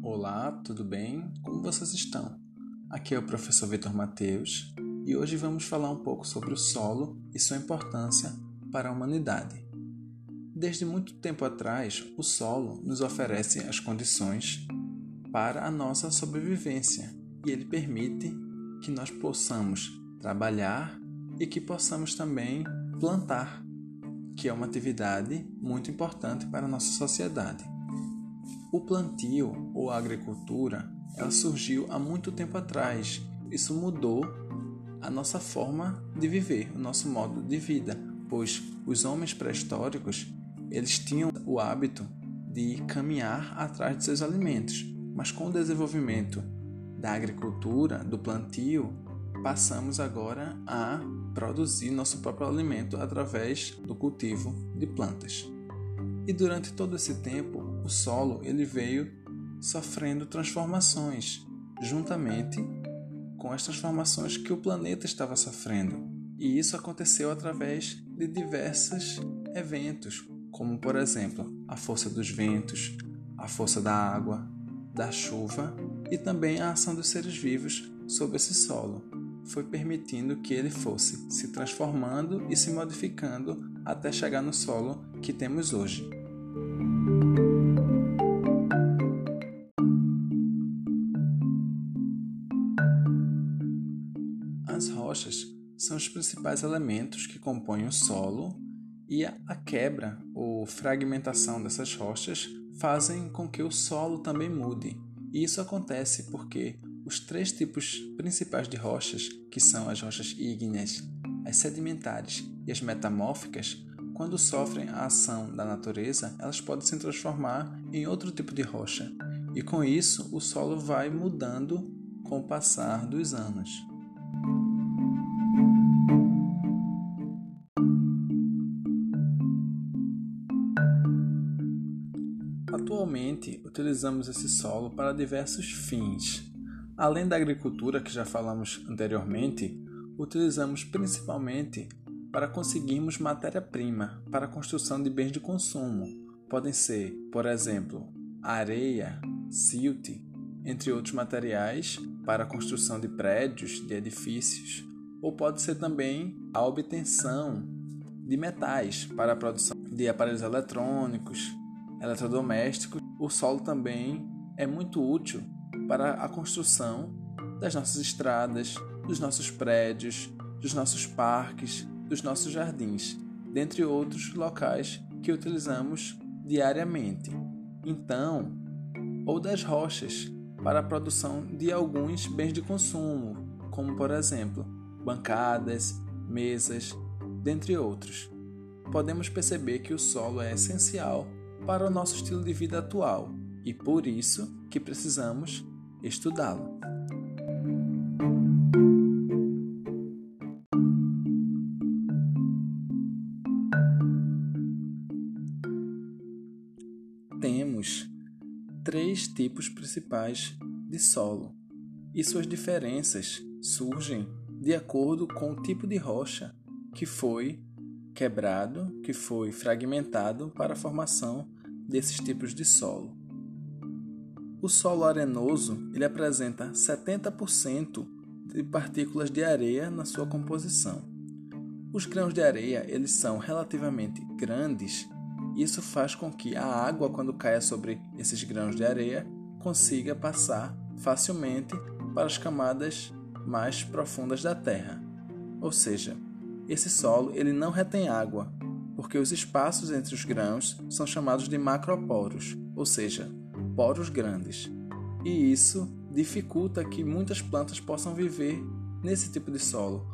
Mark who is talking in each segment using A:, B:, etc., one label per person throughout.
A: Olá, tudo bem? Como vocês estão? Aqui é o professor Vitor Mateus e hoje vamos falar um pouco sobre o solo e sua importância para a humanidade. Desde muito tempo atrás, o solo nos oferece as condições para a nossa sobrevivência e ele permite que nós possamos trabalhar e que possamos também plantar, que é uma atividade muito importante para a nossa sociedade. O plantio ou a agricultura, ela surgiu há muito tempo atrás. Isso mudou a nossa forma de viver, o nosso modo de vida, pois os homens pré-históricos, eles tinham o hábito de caminhar atrás de seus alimentos, mas com o desenvolvimento da agricultura, do plantio, passamos agora a produzir nosso próprio alimento através do cultivo de plantas. E durante todo esse tempo, o solo ele veio sofrendo transformações, juntamente com as transformações que o planeta estava sofrendo. E isso aconteceu através de diversos eventos, como por exemplo, a força dos ventos, a força da água, da chuva e também a ação dos seres vivos sobre esse solo foi permitindo que ele fosse se transformando e se modificando até chegar no solo que temos hoje. As rochas são os principais elementos que compõem o solo e a quebra ou fragmentação dessas rochas fazem com que o solo também mude. E isso acontece porque os três tipos principais de rochas, que são as rochas ígneas, as sedimentares e as metamórficas, quando sofrem a ação da natureza, elas podem se transformar em outro tipo de rocha, e com isso o solo vai mudando com o passar dos anos. Atualmente, utilizamos esse solo para diversos fins, Além da agricultura que já falamos anteriormente, utilizamos principalmente para conseguirmos matéria-prima para a construção de bens de consumo. Podem ser, por exemplo, areia, silt, entre outros materiais para a construção de prédios, de edifícios, ou pode ser também a obtenção de metais para a produção de aparelhos eletrônicos, eletrodomésticos. O solo também é muito útil para a construção das nossas estradas, dos nossos prédios, dos nossos parques, dos nossos jardins, dentre outros locais que utilizamos diariamente. Então, ou das rochas para a produção de alguns bens de consumo, como por exemplo, bancadas, mesas, dentre outros. Podemos perceber que o solo é essencial para o nosso estilo de vida atual e por isso que precisamos estudá-lo. Temos três tipos principais de solo e suas diferenças surgem de acordo com o tipo de rocha que foi quebrado, que foi fragmentado para a formação desses tipos de solo. O solo arenoso ele apresenta 70% de partículas de areia na sua composição. Os grãos de areia eles são relativamente grandes e isso faz com que a água, quando caia sobre esses grãos de areia, consiga passar facilmente para as camadas mais profundas da Terra. Ou seja, esse solo ele não retém água, porque os espaços entre os grãos são chamados de macroporos, ou seja, poros grandes, e isso dificulta que muitas plantas possam viver nesse tipo de solo.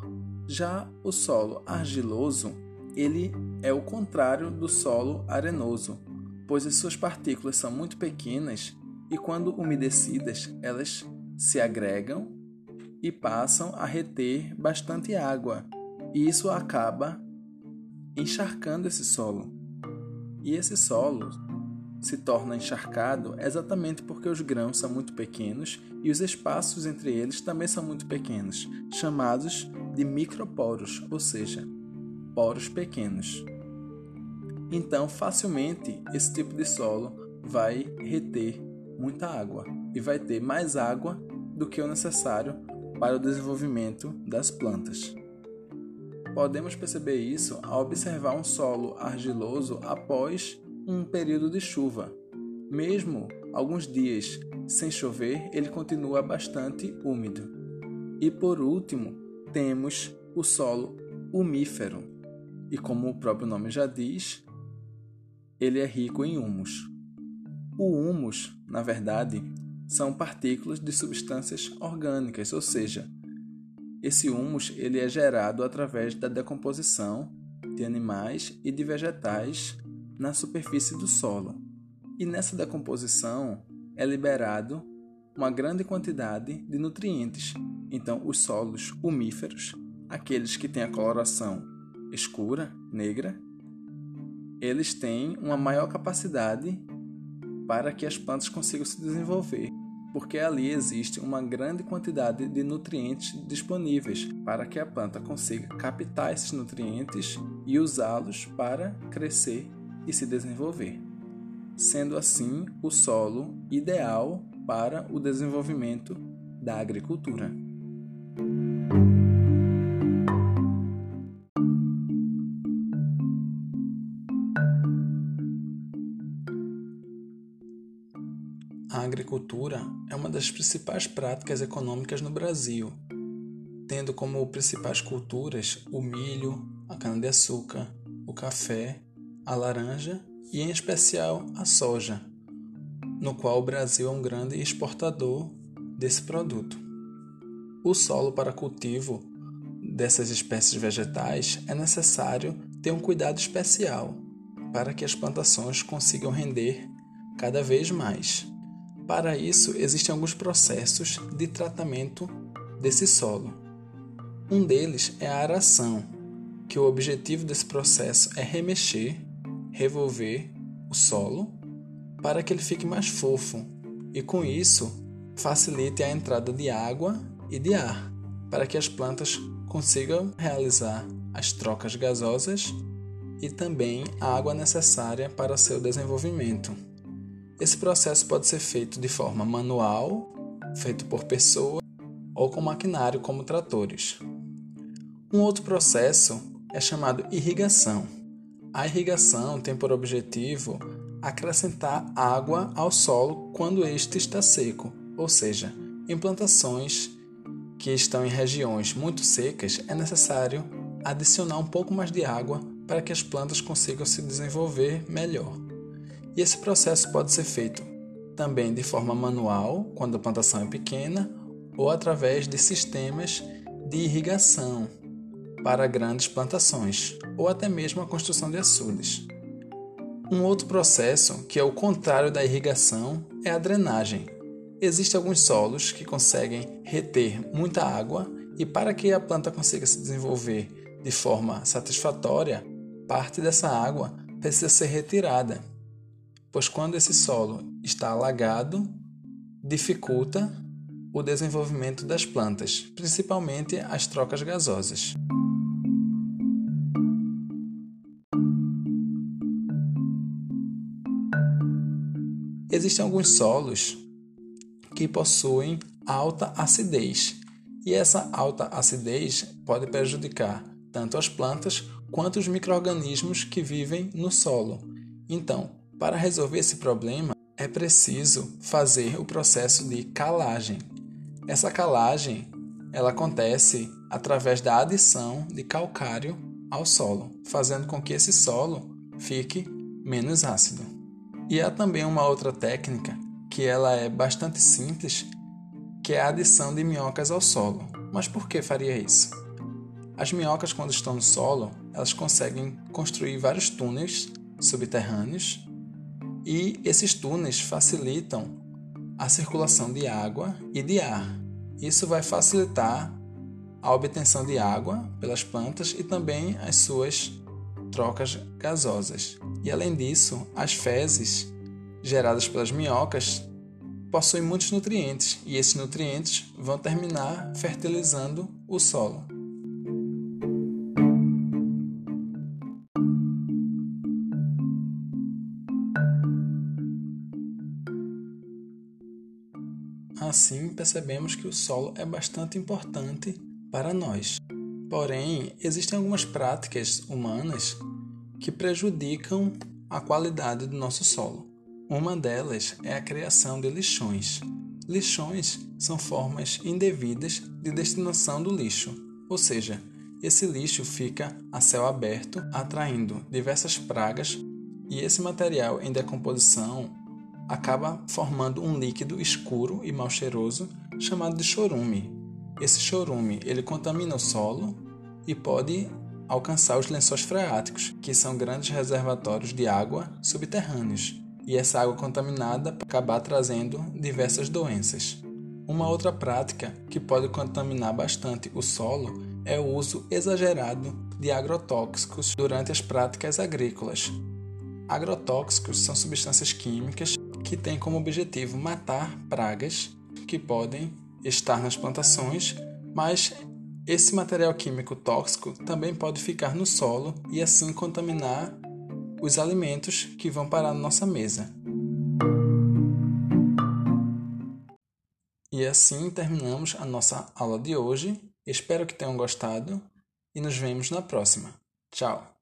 A: Já o solo argiloso, ele é o contrário do solo arenoso, pois as suas partículas são muito pequenas e quando umedecidas, elas se agregam e passam a reter bastante água, e isso acaba encharcando esse solo. E esse solo se torna encharcado exatamente porque os grãos são muito pequenos e os espaços entre eles também são muito pequenos, chamados de microporos, ou seja, poros pequenos. Então, facilmente, esse tipo de solo vai reter muita água e vai ter mais água do que o necessário para o desenvolvimento das plantas. Podemos perceber isso ao observar um solo argiloso após um período de chuva. Mesmo alguns dias sem chover, ele continua bastante úmido. E por último, temos o solo umífero. E como o próprio nome já diz, ele é rico em humus. O humus, na verdade, são partículas de substâncias orgânicas, ou seja, esse humus ele é gerado através da decomposição de animais e de vegetais na superfície do solo. E nessa decomposição é liberado uma grande quantidade de nutrientes. Então, os solos umíferos, aqueles que têm a coloração escura, negra, eles têm uma maior capacidade para que as plantas consigam se desenvolver porque ali existe uma grande quantidade de nutrientes disponíveis para que a planta consiga captar esses nutrientes e usá-los para crescer e se desenvolver, sendo assim o solo ideal para o desenvolvimento da agricultura. A agricultura é uma das principais práticas econômicas no Brasil, tendo como principais culturas o milho, a cana-de-açúcar, o café, a laranja e, em especial, a soja, no qual o Brasil é um grande exportador desse produto. O solo para cultivo dessas espécies vegetais é necessário ter um cuidado especial para que as plantações consigam render cada vez mais. Para isso, existem alguns processos de tratamento desse solo. Um deles é a aração, que o objetivo desse processo é remexer, revolver o solo para que ele fique mais fofo e com isso facilite a entrada de água e de ar, para que as plantas consigam realizar as trocas gasosas e também a água necessária para seu desenvolvimento. Esse processo pode ser feito de forma manual, feito por pessoa ou com maquinário como tratores. Um outro processo é chamado irrigação. A irrigação tem por objetivo acrescentar água ao solo quando este está seco, ou seja, em plantações que estão em regiões muito secas é necessário adicionar um pouco mais de água para que as plantas consigam se desenvolver melhor. E esse processo pode ser feito também de forma manual, quando a plantação é pequena, ou através de sistemas de irrigação para grandes plantações, ou até mesmo a construção de açudes. Um outro processo, que é o contrário da irrigação, é a drenagem. Existem alguns solos que conseguem reter muita água e para que a planta consiga se desenvolver de forma satisfatória, parte dessa água precisa ser retirada pois quando esse solo está alagado, dificulta o desenvolvimento das plantas, principalmente as trocas gasosas. Existem alguns solos que possuem alta acidez, e essa alta acidez pode prejudicar tanto as plantas quanto os microrganismos que vivem no solo. Então, para resolver esse problema, é preciso fazer o processo de calagem. Essa calagem ela acontece através da adição de calcário ao solo, fazendo com que esse solo fique menos ácido. E há também uma outra técnica que ela é bastante simples, que é a adição de minhocas ao solo. Mas por que faria isso? As minhocas, quando estão no solo, elas conseguem construir vários túneis subterrâneos e esses túneis facilitam a circulação de água e de ar. Isso vai facilitar a obtenção de água pelas plantas e também as suas trocas gasosas. E além disso, as fezes geradas pelas minhocas possuem muitos nutrientes e esses nutrientes vão terminar fertilizando o solo. Assim, percebemos que o solo é bastante importante para nós. Porém, existem algumas práticas humanas que prejudicam a qualidade do nosso solo. Uma delas é a criação de lixões. Lixões são formas indevidas de destinação do lixo, ou seja, esse lixo fica a céu aberto, atraindo diversas pragas, e esse material em decomposição acaba formando um líquido escuro e mal cheiroso chamado de chorume. Esse chorume ele contamina o solo e pode alcançar os lençóis freáticos, que são grandes reservatórios de água subterrâneos, e essa água contaminada acabar trazendo diversas doenças. Uma outra prática que pode contaminar bastante o solo é o uso exagerado de agrotóxicos durante as práticas agrícolas. Agrotóxicos são substâncias químicas que têm como objetivo matar pragas que podem estar nas plantações, mas esse material químico tóxico também pode ficar no solo e assim contaminar os alimentos que vão parar na nossa mesa. E assim terminamos a nossa aula de hoje. Espero que tenham gostado e nos vemos na próxima. Tchau!